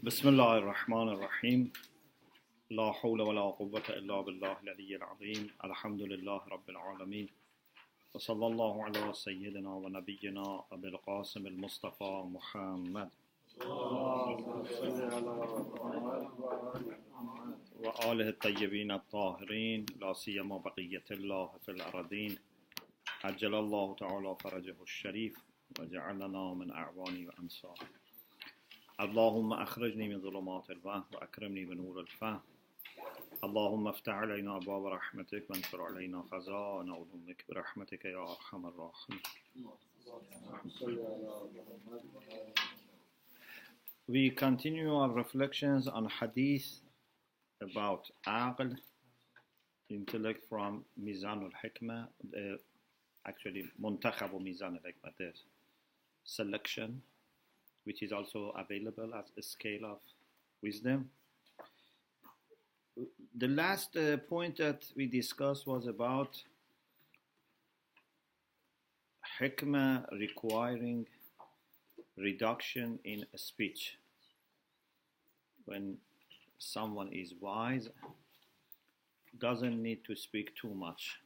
بسم الله الرحمن الرحيم. لا حول ولا قوة إلا بالله العلي العظيم. الحمد لله رب العالمين. وصلى الله على سيدنا ونبينا أبي القاسم المصطفى محمد. وآله الطيبين الطاهرين لا سيما بقية الله في الأرضين عجل الله تعالى فرجه الشريف وجعلنا من أعوانه وأنصاره. اللهم أخرجني من ظلمات الوهم وأكرمني بنور الفهم اللهم افتح علينا أبواب رحمتك وانشر علينا خزائن علومك برحمتك يا أرحم الراحمين We continue our reflections on hadith about aql, intellect from Mizan al-Hikmah, uh, actually Muntakhab Mizan al-Hikmah, the selection, which is also available as a scale of wisdom. The last uh, point that we discussed was about hikmah requiring reduction in speech. When someone is wise, doesn't need to speak too much.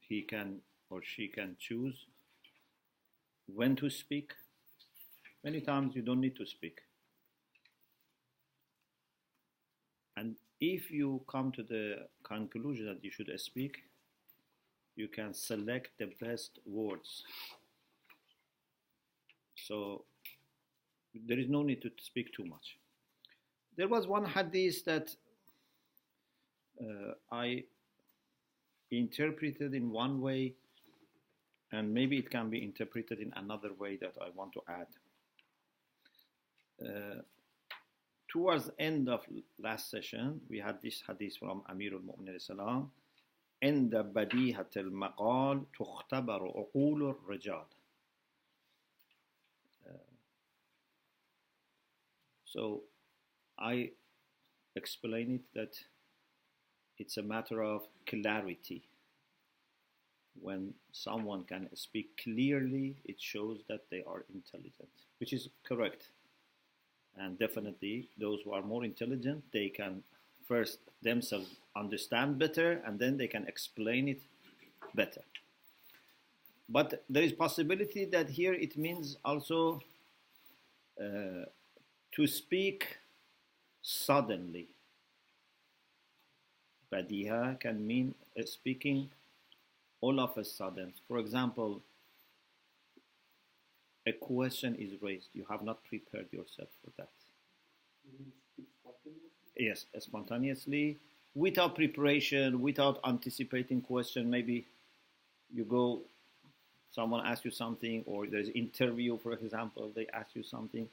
He can or she can choose when to speak. Many times you don't need to speak. And if you come to the conclusion that you should speak, you can select the best words. So there is no need to speak too much. There was one hadith that uh, I interpreted in one way, and maybe it can be interpreted in another way that I want to add. Uh, towards the end of last session, we had this hadith from Amir al-Mu'minin salam, عند بديهة المقال تختبر عقول الرجال. Uh, so I explain it that it's a matter of clarity. When someone can speak clearly, it shows that they are intelligent, which is correct. And definitely, those who are more intelligent, they can first themselves understand better and then they can explain it better. But there is possibility that here it means also uh, to speak suddenly. Badiha can mean uh, speaking all of a sudden. For example, a question is raised. You have not prepared yourself for that. Yes, spontaneously, without preparation, without anticipating question. Maybe you go, someone asks you something, or there's interview, for example, they ask you something.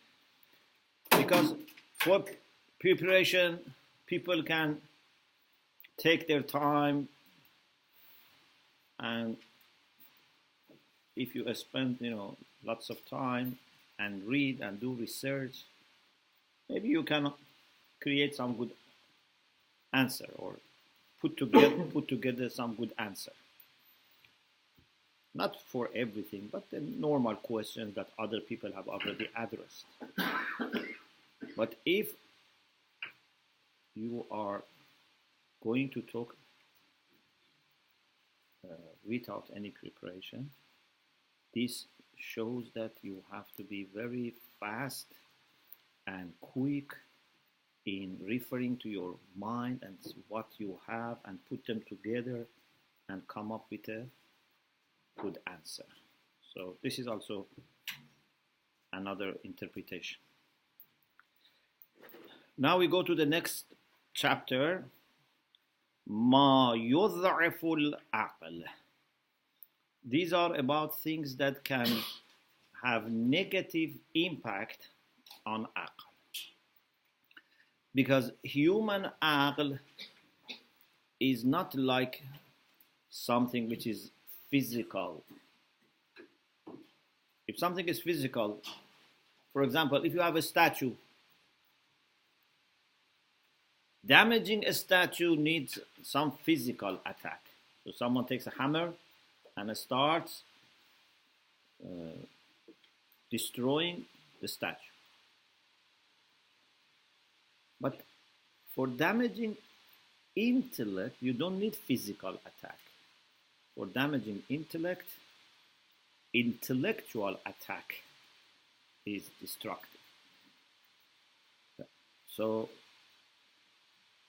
Because for preparation, people can take their time and if you spend you know lots of time and read and do research maybe you can create some good answer or put together put together some good answer. Not for everything but the normal questions that other people have already addressed. But if you are going to talk Uh, without any preparation, this shows that you have to be very fast and quick in referring to your mind and what you have and put them together and come up with a good answer. So this is also another interpretation. Now we go to the next chapter ما يضعف العقل these are about things that can have negative impact on aql because human aql is not like something which is physical if something is physical for example if you have a statue Damaging a statue needs some physical attack. So someone takes a hammer and starts uh, destroying the statue. But for damaging intellect, you don't need physical attack. For damaging intellect, intellectual attack is destructive. So,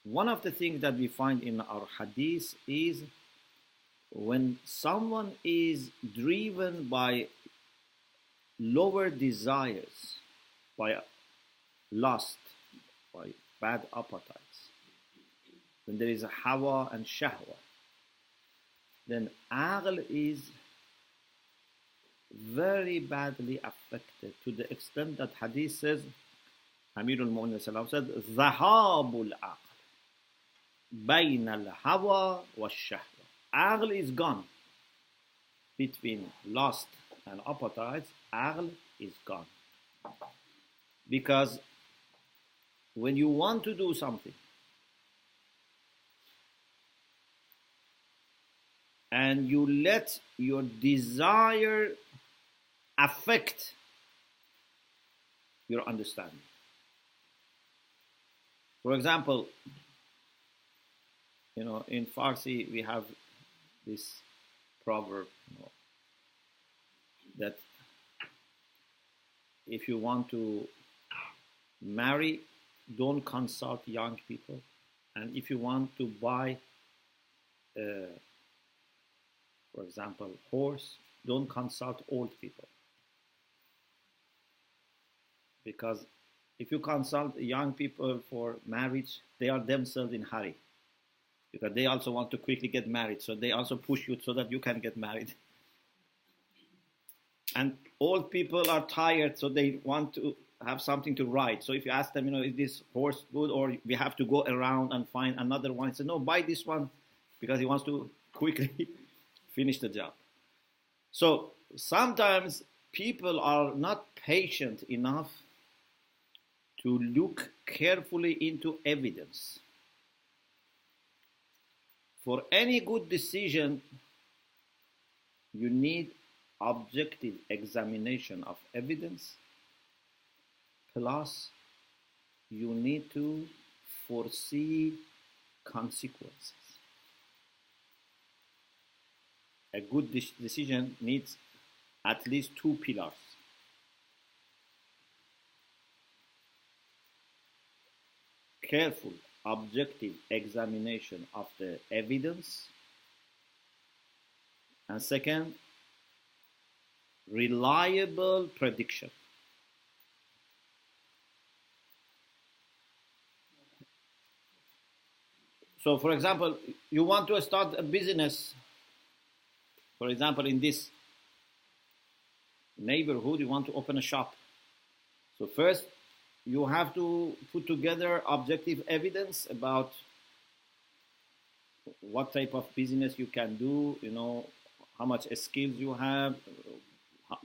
one of the things that we find in our hadith is when someone is driven by lower desires, by lust, by bad appetites, when there is a hawa and shahwa, then aql is very badly affected to the extent that hadith says, Amirul Mu'min said, بين الهوى والشهوة Aql is gone. Between lust and appetites, aql is gone. Because when you want to do something, and you let your desire affect your understanding. For example, you know, in Farsi we have this proverb you know, that if you want to marry, don't consult young people, and if you want to buy, uh, for example, horse, don't consult old people, because if you consult young people for marriage, they are themselves in hurry because they also want to quickly get married. So they also push you so that you can get married. And old people are tired, so they want to have something to ride. So if you ask them, you know, is this horse good, or we have to go around and find another one, he say, no, buy this one because he wants to quickly finish the job. So sometimes people are not patient enough to look carefully into evidence. For any good decision, you need objective examination of evidence, plus you need to foresee consequences. A good de- decision needs at least two pillars. Careful objective examination of the evidence. And second, reliable prediction. So, for example, you want to start a business, for example, in this neighborhood, you want to open a shop. So, first, you have to put together objective evidence about what type of business you can do, you know, how much skills you have,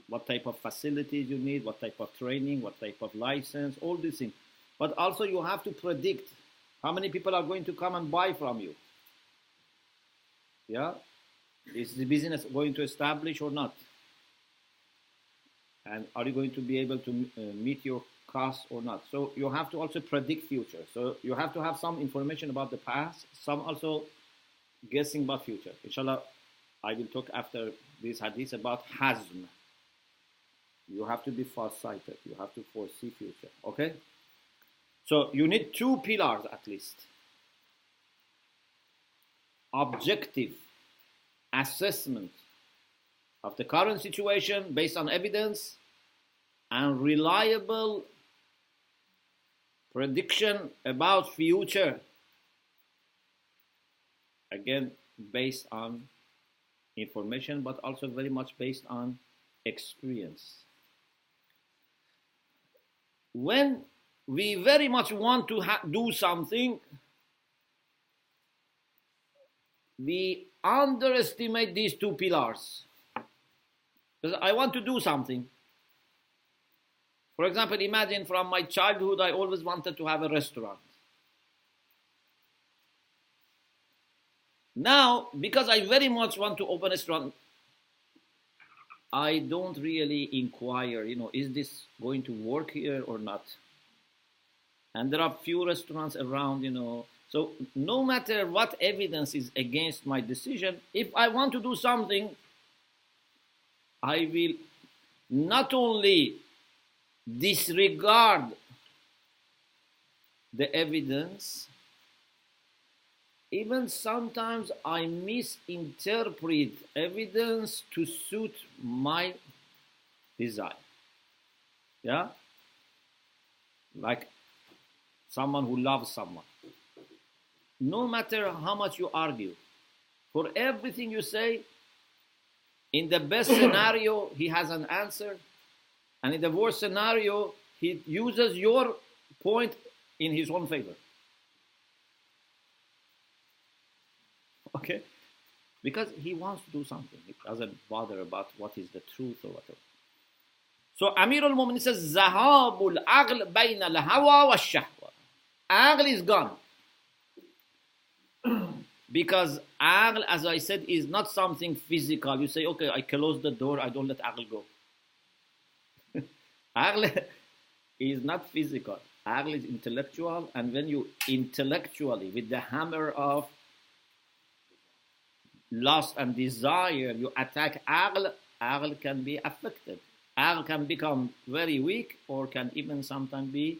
what type of facilities you need, what type of training, what type of license, all these things. But also you have to predict how many people are going to come and buy from you. Yeah? Is the business going to establish or not? And are you going to be able to uh, meet your costs or not. So you have to also predict future. So you have to have some information about the past, some also guessing about future. Inshallah, I will talk after this hadith about hazm. You have to be far-sighted. You have to foresee future. Okay? So you need two pillars at least. Objective assessment of the current situation based on evidence and reliable prediction about future again based on information but also very much based on experience. When we very much want to do something we underestimate these two pillars. Because i want to do something for example, imagine from my childhood, I always wanted to have a restaurant. Now, because I very much want to open a restaurant, I don't really inquire, you know, is this going to work here or not? And there are few restaurants around, you know. So no matter what evidence is against my decision, if I want to do something, I will not only disregard the evidence, even sometimes I misinterpret evidence to suit my desire. Yeah? Like someone who loves someone. No matter how much you argue, for everything you say, in the best scenario, he has an answer, and in the worst scenario, he uses your point in his own favor. Okay? Because he wants to do something. He doesn't bother about what is the truth or whatever. So Amir al Mumin says, Zahabul agl bayna al hawa wa shahwa. Agl is gone. because agl, as I said, is not something physical. You say, okay, I close the door, I don't let agl go. aql is not physical. Aql is intellectual, and when you intellectually, with the hammer of lust and desire, you attack aql, aql can be affected. Aql can become very weak or can even sometimes be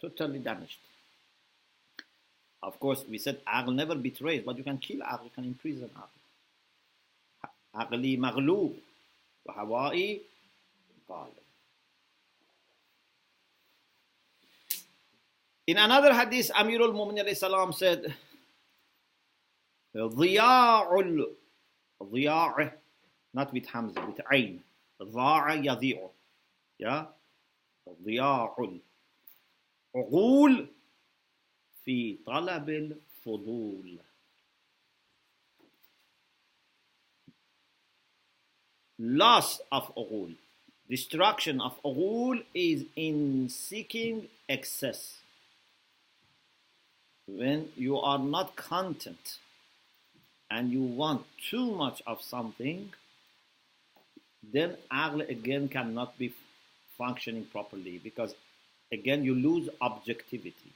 totally damaged. Of course, we said aql never betrays, but you can kill aql, you can imprison aql. عقلي مغلوب وهوائي غالب. In another hadith, Amir al-Mu'minin salam said, ضياع ضياع not with Hamza with عين ضاع يضيع yeah ضياع عقول في طلب الفضول loss of عقول destruction of عقول is in seeking excess when you are not content and you want too much of something, then aql again cannot be functioning properly because again you lose objectivity.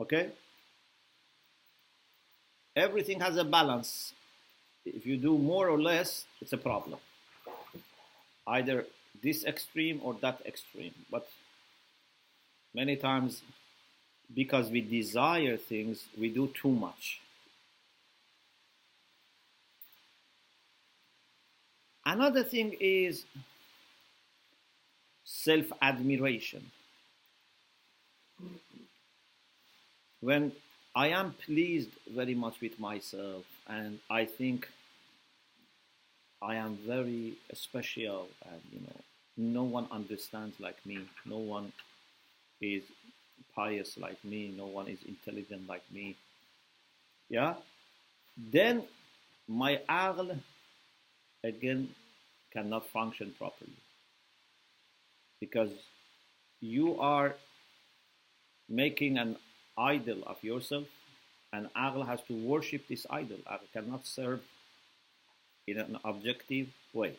Okay? Everything has a balance. If you do more or less, it's a problem. Either this extreme or that extreme. But many times because we desire things, we do too much. Another thing is self admiration. When I am pleased very much with myself and I think I am very special and you know no one understands like me, no one is pious like me, no one is intelligent like me. Yeah? Then my aql again cannot function properly. Because you are making an idol of yourself, and aql has to worship this idol. Aql cannot serve in an objective way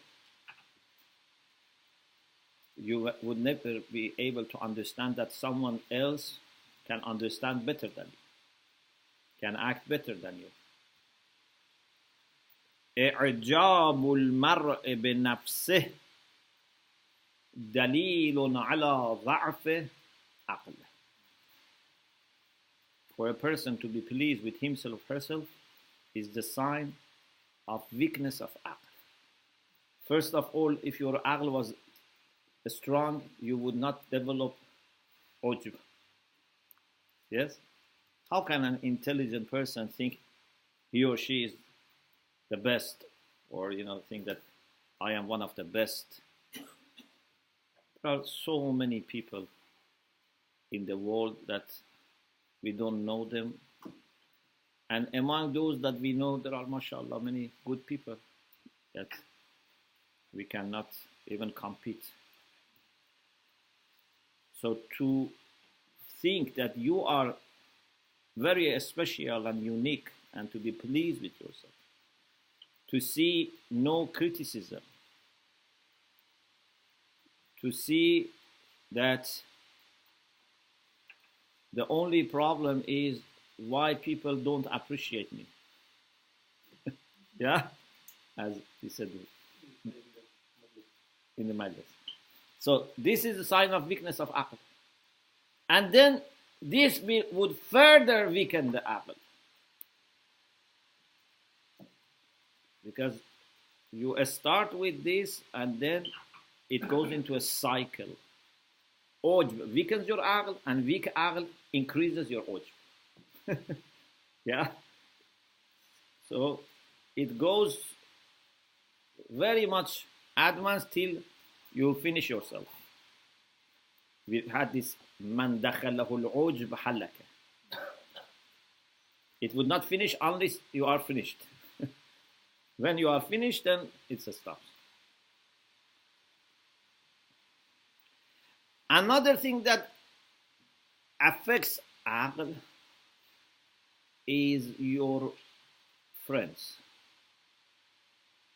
you would never be able to understand that someone else can understand better than you, can act better than you. إعجاب المرء بنفسه دليل على ضعف عقله. For a person to be pleased with himself or herself is the sign of weakness of aql. First of all, if your aql was strong, you would not develop ujub. Yes? How can an intelligent person think he or she is the best or, you know, think that I am one of the best? There are so many people in the world that we don't know them. And among those that we know, there are, mashallah, many good people that we cannot even compete so to think that you are very special and unique and to be pleased with yourself to see no criticism, to see that the only problem is why people don't appreciate me. yeah, as he said in the majlis. So this is a sign of weakness of aql. And then this would further weaken the aql. Because you start with this and then it goes into a cycle. Ujb weakens your aql and weak aql increases your ujb. yeah? So it goes very much advanced till you will finish yourself. We had this man dakhalahu It would not finish unless you are finished. when you are finished, then it's a stop. Another thing that affects aql is your friends.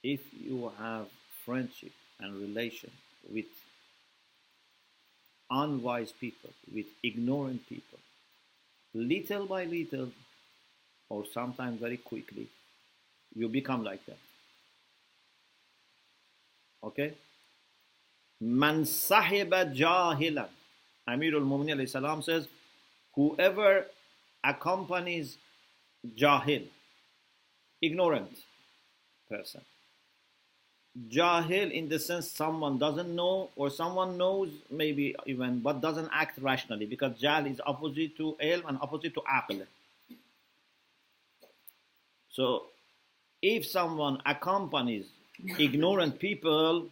If you have friendship and relation with unwise people, with ignorant people, little by little, or sometimes very quickly, you become like them. Okay? Man sahiba jahilan. Amirul Mu'minin salam says, whoever accompanies jahil, ignorant person, jahil in the sense someone doesn't know or someone knows maybe even but doesn't act rationally because jahl is opposite to ilm and opposite to aql. So if someone accompanies ignorant people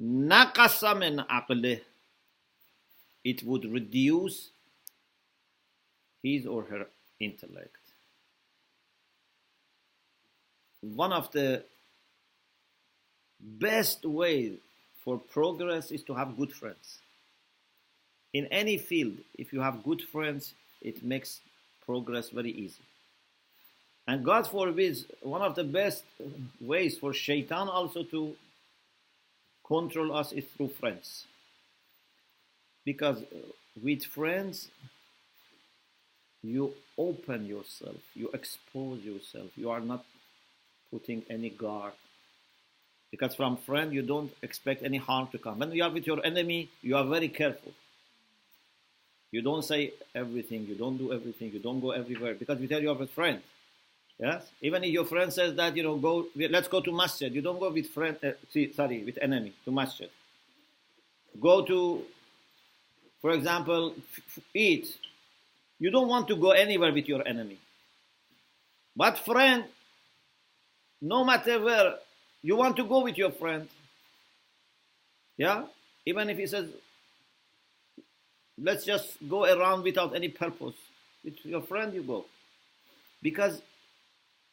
naqasa min it would reduce his or her intellect. One of the best way for progress is to have good friends. In any field, if you have good friends, it makes progress very easy. And God forbids, one of the best ways for shaitan also to control us is through friends. Because with friends, you open yourself, you expose yourself, you are not putting any guard because from friend, you don't expect any harm to come. When you are with your enemy, you are very careful. You don't say everything, you don't do everything, you don't go everywhere because you tell you have a friend. Yes? Even if your friend says that, you know, go, let's go to masjid, you don't go with friend, uh, see, sorry, with enemy to masjid. Go to, for example, eat. You don't want to go anywhere with your enemy. But friend, no matter where, you want to go with your friend. Yeah? Even if he says, let's just go around without any purpose. With your friend, you go. Because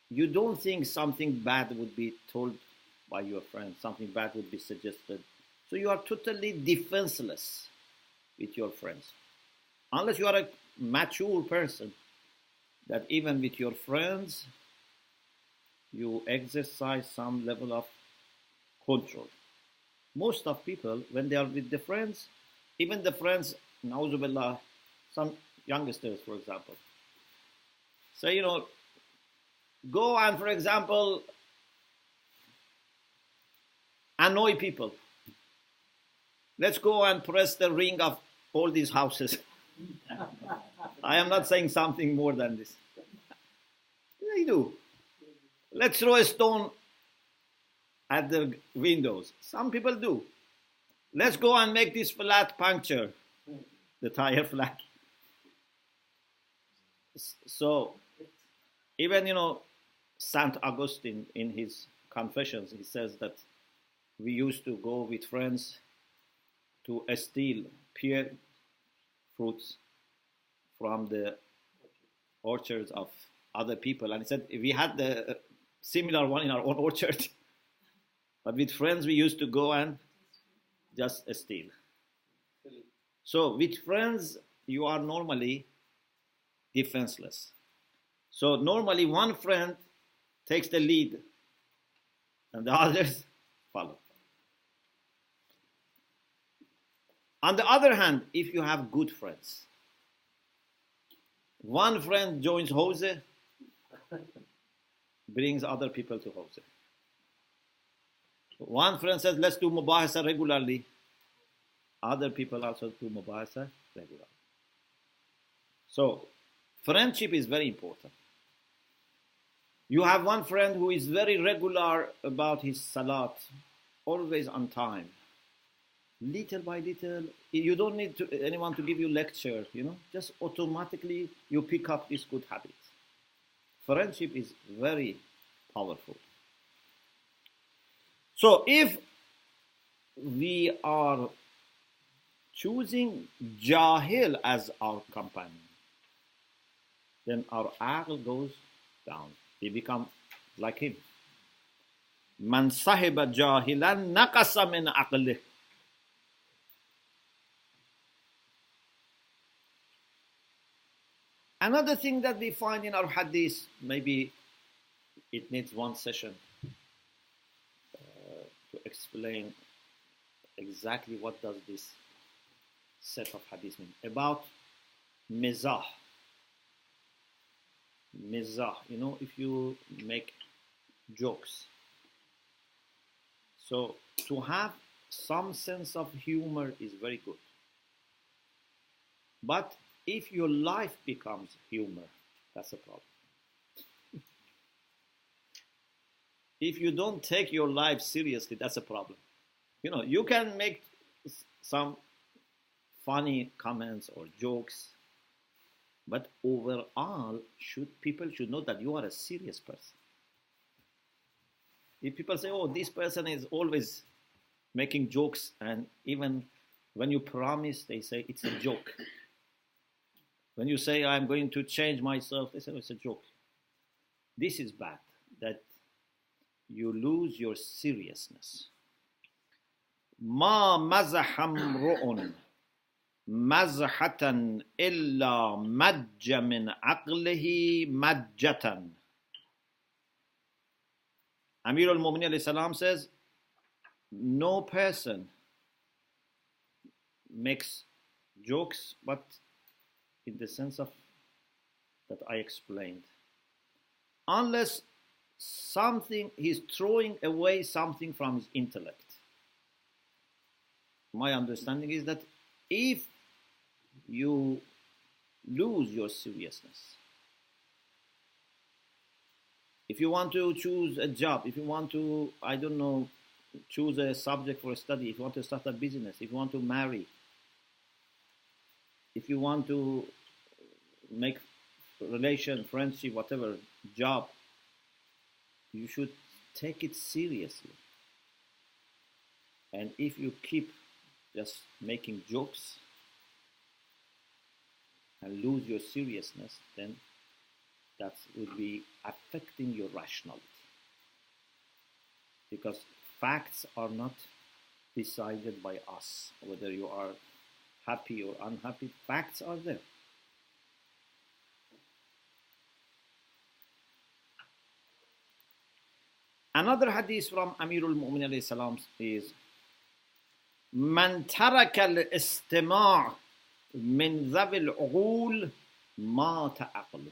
you don't think something bad would be told by your friend, something bad would be suggested. So you are totally defenseless with your friends. Unless you are a mature person, that even with your friends, you exercise some level of control. Most of people, when they are with the friends, even the friends, na'uzubillah, some youngsters, for example, say, you know, go and, for example, annoy people. Let's go and press the ring of all these houses. I am not saying something more than this. They do. Let's throw a stone at the windows. Some people do. Let's go and make this flat puncture, the tire flat. So, even, you know, St. Augustine in his Confessions, he says that we used to go with friends to steal pear fruits from the orchards of other people. And he said we had the similar one in our own orchard. but with friends, we used to go and just steal. So with friends, you are normally defenseless. So normally one friend takes the lead and the others follow. On the other hand, if you have good friends, one friend joins hawza, brings other people to hawza. One friend says, let's do mubahasa regularly. Other people also do mubahasa regularly. So, friendship is very important. You have one friend who is very regular about his salat, always on time. Little by little, you don't need to, anyone to give you lecture, you know, just automatically you pick up these good habits. Friendship is very powerful. So if we are choosing Jahil as our companion, then our aql goes down. We become like him. Man sahiba jahilan naqasa min aqlih. Another thing that we find in our hadith, maybe it needs one session uh, to explain exactly what does this set of hadith mean. About mizah. Mizah, you know, if you make jokes. So to have some sense of humor is very good. But if your life becomes humor, that's a problem. if you don't take your life seriously, that's a problem. You know, you can make some funny comments or jokes, but overall, should people should know that you are a serious person. If people say, "Oh, this person is always making jokes," and even when you promise, they say it's a joke. When you say, I'm going to change myself, they say, oh, it's a joke. This is bad, that you lose your seriousness. ما مزح امرؤ مزحة إلا مج من عقله مجة Amir al-Mu'minin salam says, no person makes jokes but in the sense of that I explained. Unless something, he's throwing away something from his intellect. My understanding is that if you lose your seriousness, if you want to choose a job, if you want to, I don't know, choose a subject for a study, if you want to start a business, if you want to marry, if you want to make relation, friendship, whatever, job, you should take it seriously. And if you keep just making jokes and lose your seriousness, then that would be affecting your rationality. Because facts are not decided by us, whether you are happy or unhappy, facts are there. Another hadith from Amirul Mu'minin salam is من ترك الاستماع من ذوي العقول مات عقله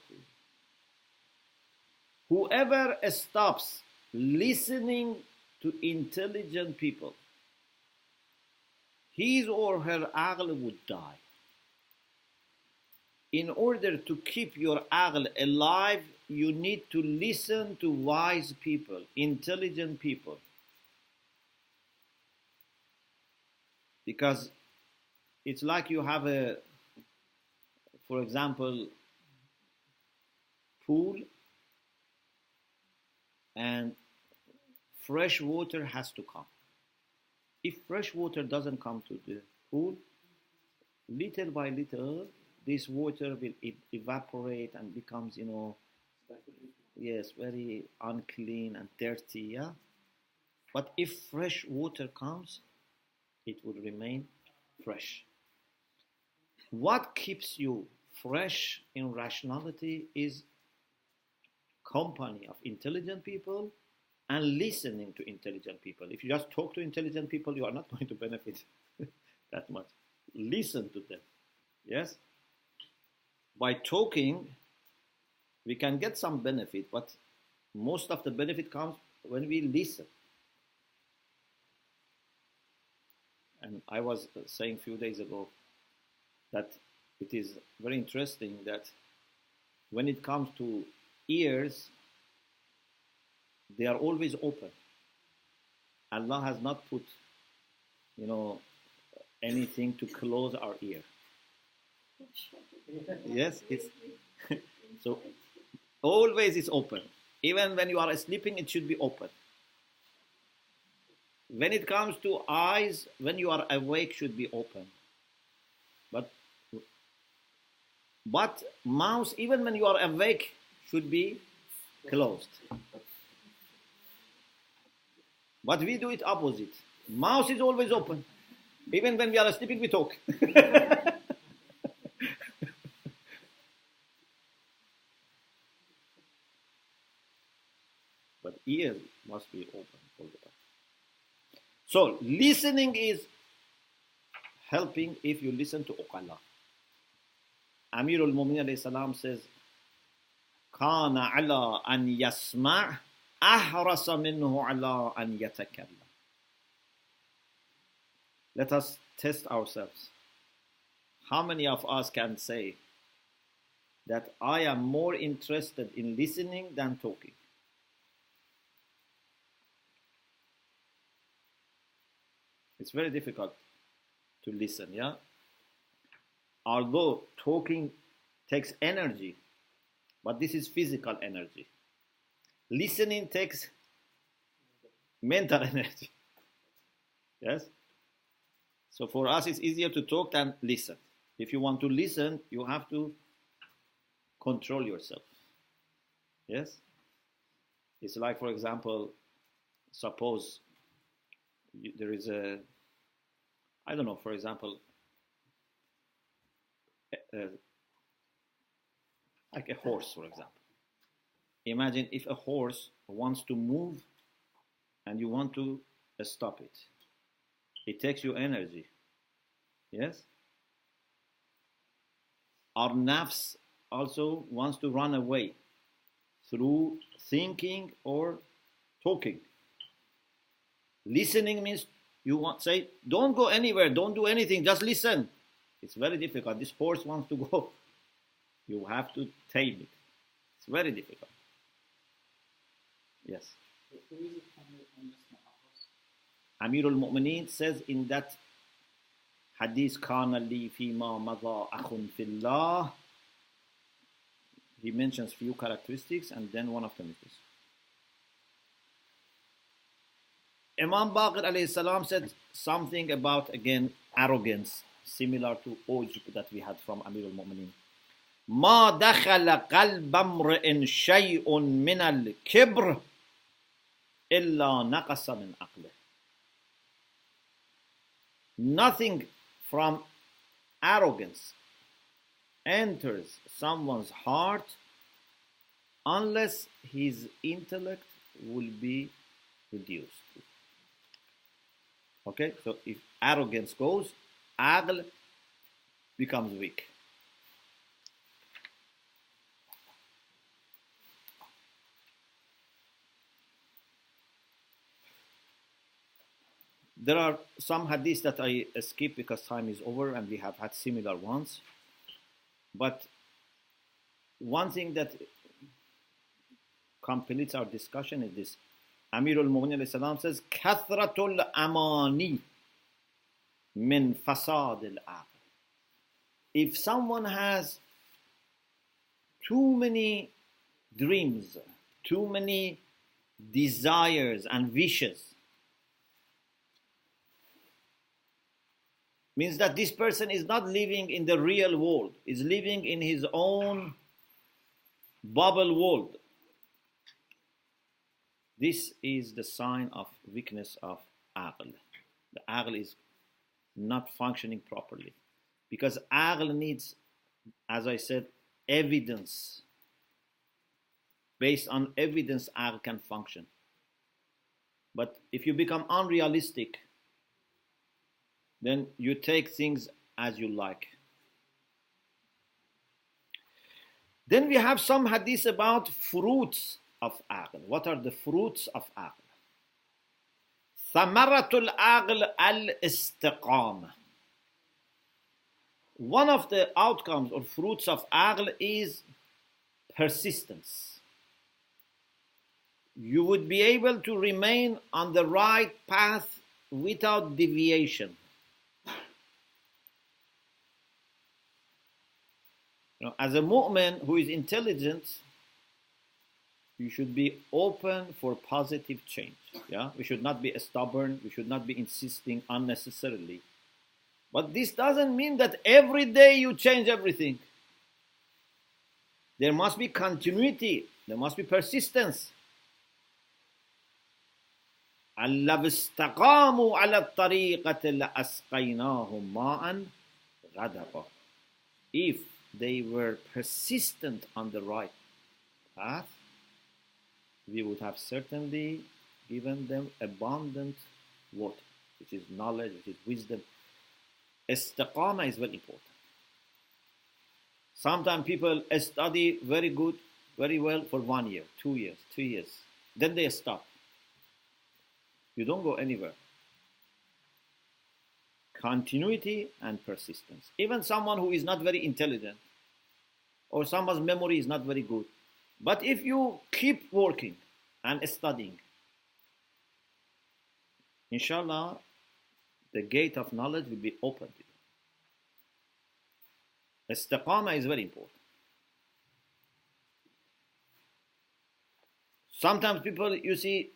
Whoever stops listening to intelligent people, his or her aql would die. In order to keep your aql alive, you need to listen to wise people, intelligent people. Because it's like you have a, for example, pool and fresh water has to come. If fresh water doesn't come to the pool, little by little, this water will evaporate and becomes, you know, yes, very unclean and dirty. Yeah, but if fresh water comes, it will remain fresh. What keeps you fresh in rationality is company of intelligent people and listening to intelligent people. If you just talk to intelligent people, you are not going to benefit that much. Listen to them. Yes? By talking, we can get some benefit, but most of the benefit comes when we listen. And I was saying a few days ago that it is very interesting that when it comes to ears, they are always open. Allah has not put, you know, anything to close our ear. yes, it's so always is open. Even when you are sleeping, it should be open. When it comes to eyes, when you are awake, should be open. But but mouth, even when you are awake, should be closed. But we do it opposite. Mouth is always open. Even when we are sleeping, we talk. but ears must be open all the time. So listening is helping if you listen to uqala. Amir al-Mu'minin salam says, كان على أن يسمع أحرص منه على أن يتكلم. Let us test ourselves. How many of us can say that I am more interested in listening than talking? It's very difficult to listen, yeah? Although talking takes energy, but this is physical energy. Listening takes mental energy. Yes? So for us, it's easier to talk than listen. If you want to listen, you have to control yourself. Yes? It's like, for example, suppose there is a, I don't know, for example, uh, like a horse, for example. Imagine if a horse wants to move and you want to stop it. It takes you energy. Yes? Our nafs also wants to run away through thinking or talking. Listening means you want say, don't go anywhere, don't do anything, just listen. It's very difficult. This horse wants to go. You have to tame it. It's very difficult. Yes. Amir al-Mu'mineen says in that hadith, kana li fima madha akhun fillah. He mentions few characteristics and then one of them is this. Imam Baqir alayhi salam said something about again arrogance, similar to ujub that we had from Amir al-Mu'minin. ما دخل قلب امرئ شيء من الكبر إلا نقص من عقله. Nothing from arrogance enters someone's heart unless his intellect will be reduced. Okay, so if arrogance goes, aql becomes weak. There are some hadiths that I skip because time is over and we have had similar ones. But one thing that completes our discussion is this. Amir al-Mu'minin says, Kathratul amani min fasad al If someone has too many dreams, too many desires and wishes, means that this person is not living in the real world, is living in his own bubble world. This is the sign of weakness of aql. The aql is not functioning properly because aql needs, as I said, evidence. Based on evidence, aql can function. But if you become unrealistic, then you take things as you like. Then we have some hadith about fruits of aql. What are the fruits of aql? ثمرة العقل الاستقامة. One of the outcomes or fruits of aql is persistence. You would be able to remain on the right path without deviation. You know, as a mu'min who is intelligent, you should be open for positive change. Yeah, we should not be stubborn. We should not be insisting unnecessarily. But this doesn't mean that every day you change everything. There must be continuity. There must be persistence. لو استقاموا على الطريقة لأسقيناهم ماء غدقا. If they were persistent on the right path, we would have certainly given them abundant water, which is knowledge, which is wisdom. Istiqama is very important. Sometimes people study very good, very well for one year, two years, three years. Then they stop. You don't go anywhere. Continuity and persistence. Even someone who is not very intelligent or someone's memory is not very good. But if you keep working and studying, inshallah, the gate of knowledge will be opened. Istiqama is very important. Sometimes people, you see,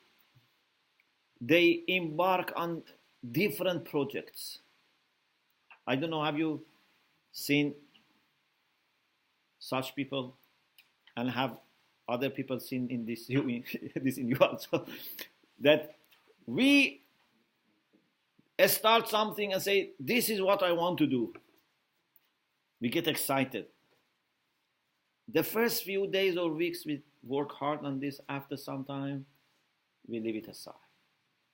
they embark on different projects. I don't know, have you seen such people and have other people seen in this you this in you also that we start something and say this is what I want to do. We get excited. The first few days or weeks we work hard on this. After some time, we leave it aside.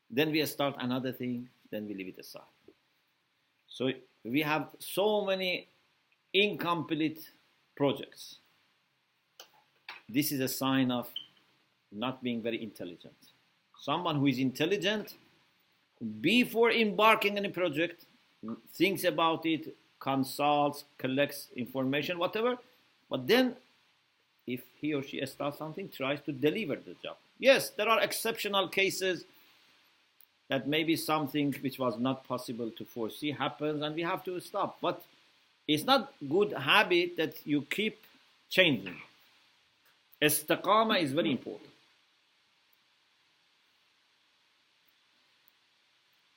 Then we start another thing. Then we leave it aside. So we have so many incomplete projects. This is a sign of not being very intelligent. Someone who is intelligent, before embarking on a project, thinks about it, consults, collects information, whatever, but then if he or she starts something, tries to deliver the job. Yes, there are exceptional cases that maybe something which was not possible to foresee happens and we have to stop. But it's not good habit that you keep changing. Istiqamah is very important.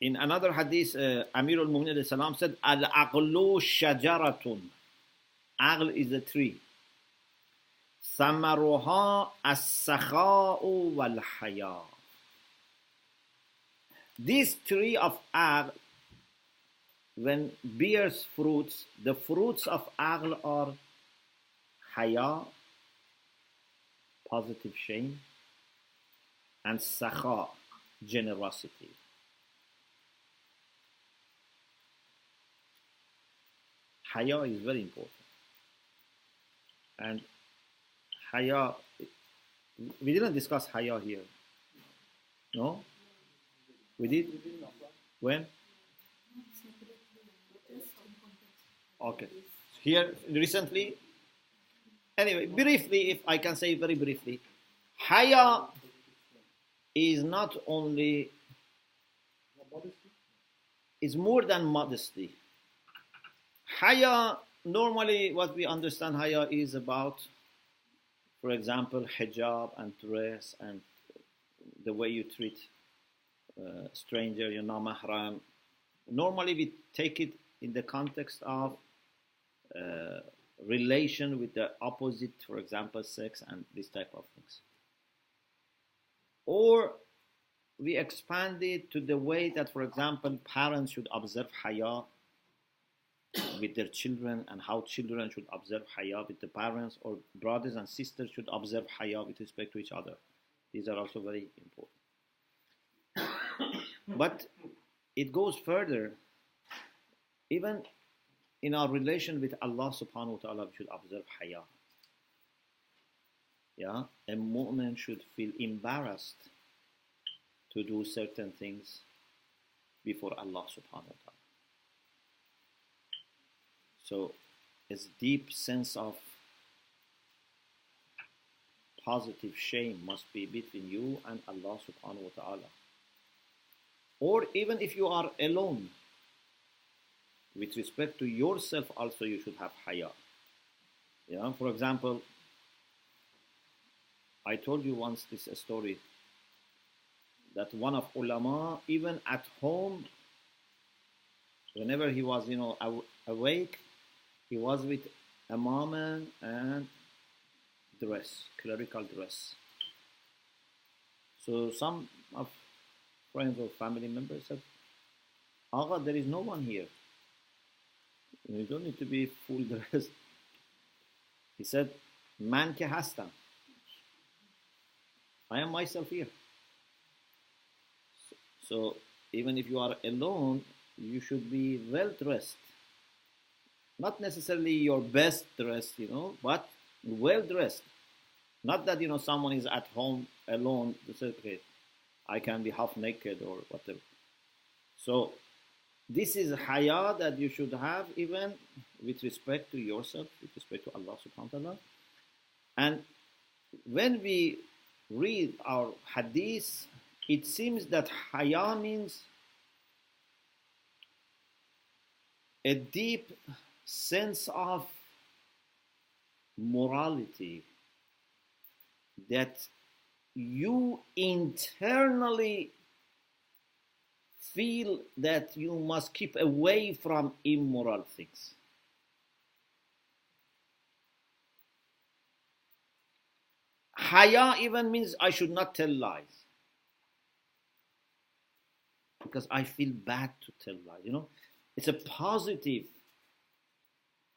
In another hadith, uh, Amir al Mu'min said, Al aqlu shajaratun. Aql is a tree. Samaruha as wal haya. This tree of aql, when bears fruits, the fruits of aql are haya positive shame, and sakha, generosity. Haya is very important. And haya, we didn't discuss haya here. No? We did? When? Okay. Here, recently, anyway, briefly, if I can say very briefly, Haya is not only, is more than modesty. Haya, normally what we understand Haya is about, for example, hijab and dress and the way you treat uh, stranger, your mahram. Normally we take it in the context of uh, relation with the opposite, for example, sex and this type of things. Or we expand it to the way that, for example, parents should observe haya with their children and how children should observe haya with the parents, or brothers and sisters should observe haya with respect to each other. These are also very important. But it goes further. Even in our relation with Allah subhanahu wa ta'ala, we should observe haya. Yeah, a mu'min should feel embarrassed to do certain things before Allah subhanahu wa ta'ala. So, a deep sense of positive shame must be between you and Allah subhanahu wa ta'ala. Or even if you are alone, with respect to yourself also you should have haya. Yeah, for example, I told you once this story that one of ulama, even at home, whenever he was, you know, awake, he was with amama and dress, clerical dress. So some of friends or family members said, Aga, there is no one here. You don't need to be full dressed. He said, Man ke hastam. I am myself here. So, even if you are alone, you should be well dressed. Not necessarily your best dressed, you know, but well dressed. Not that you know someone is at home alone. They say, okay, I can be half naked or whatever. So this is haya that you should have even with respect to yourself, with respect to Allah subhanahu wa ta'ala. And when we read our hadith, it seems that haya means a deep sense of morality that you internally feel that you must keep away from immoral things. Haya even means I should not tell lies. Because I feel bad to tell lies. You know, it's a positive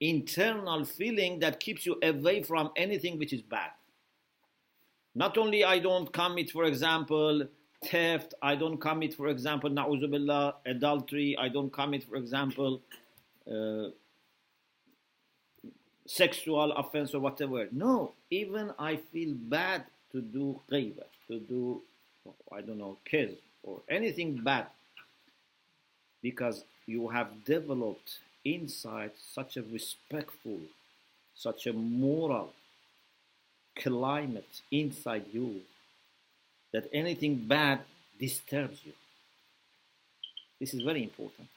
internal feeling that keeps you away from anything which is bad. Not only I don't commit, for example, theft, I don't commit, for example, na'uzubillah, adultery, I don't commit, for example, uh, sexual offense or whatever. No, even I feel bad to do ghaiba, to do, I don't know, kiss or anything bad because you have developed inside such a respectful, such a moral climate inside you that anything bad disturbs you. This is very important.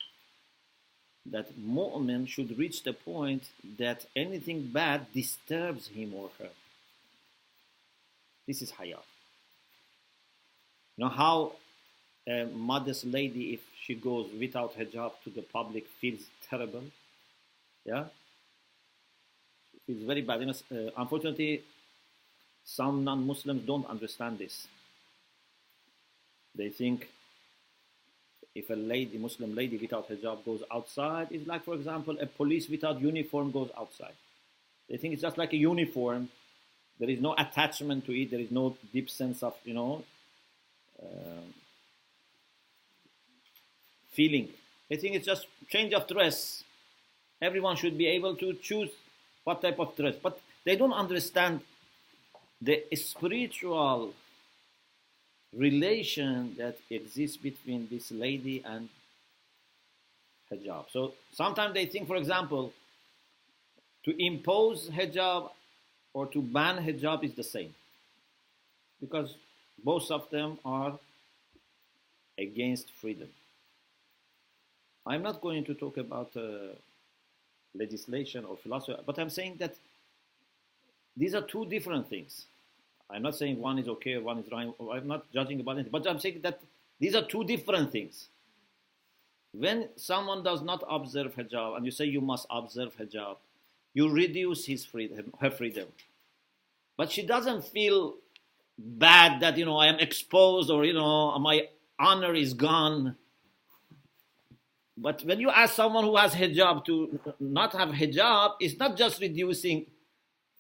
That mu'min should reach the point that anything bad disturbs him or her. This is haya. You know how a modest lady, if she goes without hijab to the public, feels terrible? Yeah? Feels very bad. You know, uh, unfortunately, some non-Muslims don't understand this. They think if a lady, Muslim lady without hijab goes outside, it's like, for example, a police without uniform goes outside. They think it's just like a uniform. There is no attachment to it. There is no deep sense of, you know, uh, feeling. They think it's just change of dress. Everyone should be able to choose what type of dress. But they don't understand the spiritual relation that exists between this lady and hijab. So sometimes they think, for example, to impose hijab or to ban hijab is the same because both of them are against freedom. I'm not going to talk about uh, legislation or philosophy, but I'm saying that these are two different things. I'm not saying one is okay, one is wrong. I'm not judging about anything, but I'm saying that these are two different things. When someone does not observe hijab, and you say you must observe hijab, you reduce his freedom, her freedom. But she doesn't feel bad that you know I am exposed or you know my honor is gone. But when you ask someone who has hijab to not have hijab, it's not just reducing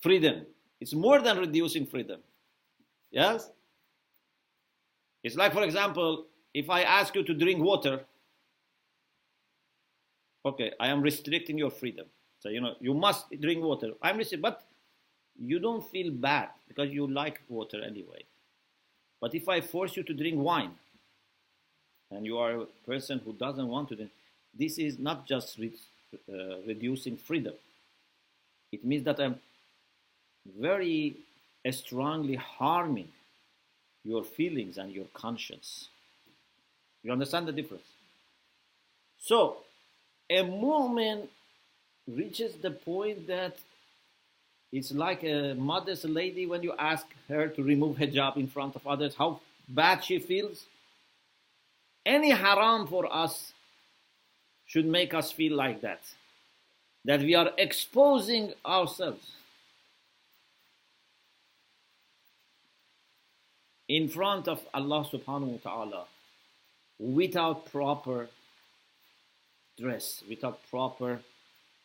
freedom. It's more than reducing freedom. Yes? It's like, for example, if I ask you to drink water, okay, I am restricting your freedom. So, you know, you must drink water. I'm restricting, but you don't feel bad because you like water anyway. But if I force you to drink wine, and you are a person who doesn't want to drink, this is not just re- uh, reducing freedom. It means that I'm very strongly harming your feelings and your conscience. You understand the difference? So, a mu'min reaches the point that it's like a modest lady when you ask her to remove hijab in front of others, how bad she feels. Any haram for us should make us feel like that. That we are exposing ourselves in front of Allah subhanahu wa ta'ala without proper dress, without proper,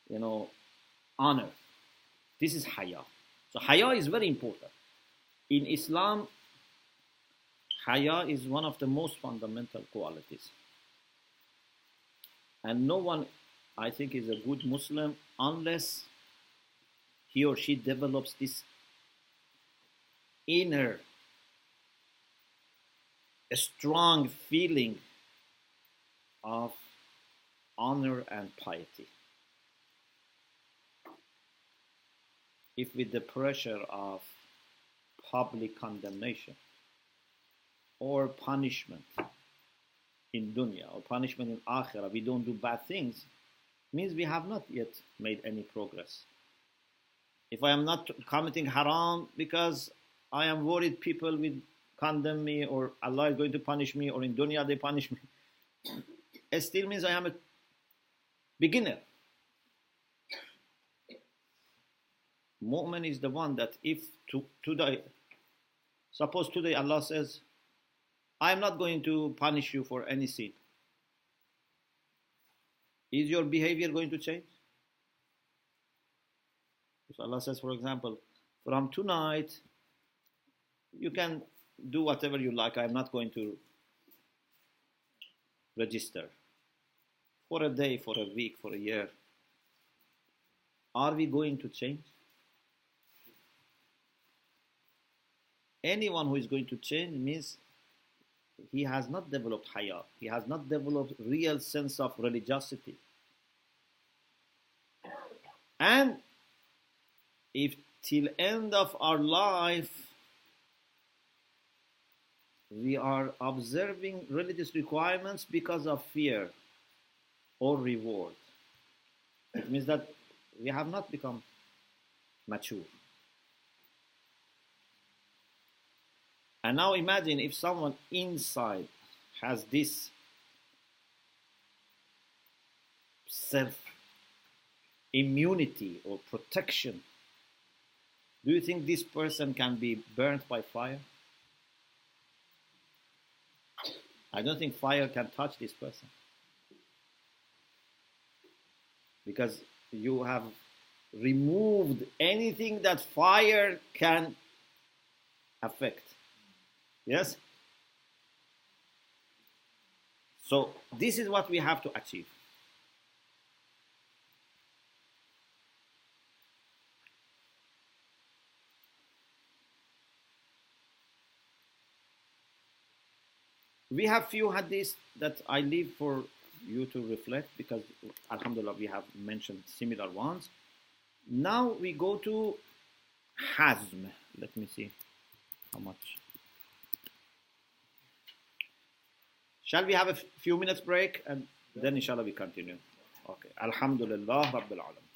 you know, honor. This is haya. So haya is very important. In Islam, haya is one of the most fundamental qualities. And no one, I think, is a good Muslim unless he or she develops this inner, a strong feeling of honor and piety. If with the pressure of public condemnation or punishment in dunya or punishment in akhirah, we don't do bad things, means we have not yet made any progress. If I am not committing haram because I am worried people will condemn me or Allah is going to punish me or in dunya they punish me, it still means I am a beginner. Mu'min is the one that if to, today, suppose today Allah says, I am not going to punish you for any sin. Is your behavior going to change? If Allah says, for example, from tonight, you can do whatever you like, I am not going to register for a day, for a week, for a year. Are we going to change? Anyone who is going to change means he has not developed haya. He has not developed real sense of religiosity. And if till end of our life we are observing religious requirements because of fear or reward, it means that we have not become mature. And now imagine if someone inside has this self immunity or protection. Do you think this person can be burnt by fire? I don't think fire can touch this person. Because you have removed anything that fire can affect. Yes? So, this is what we have to achieve. We have few hadiths that I leave for you to reflect because Alhamdulillah we have mentioned similar ones. Now we go to Hazm. Let me see how much. Shall we have a few minutes break and then inshallah we continue? Okay. Alhamdulillah Rabbil Alam.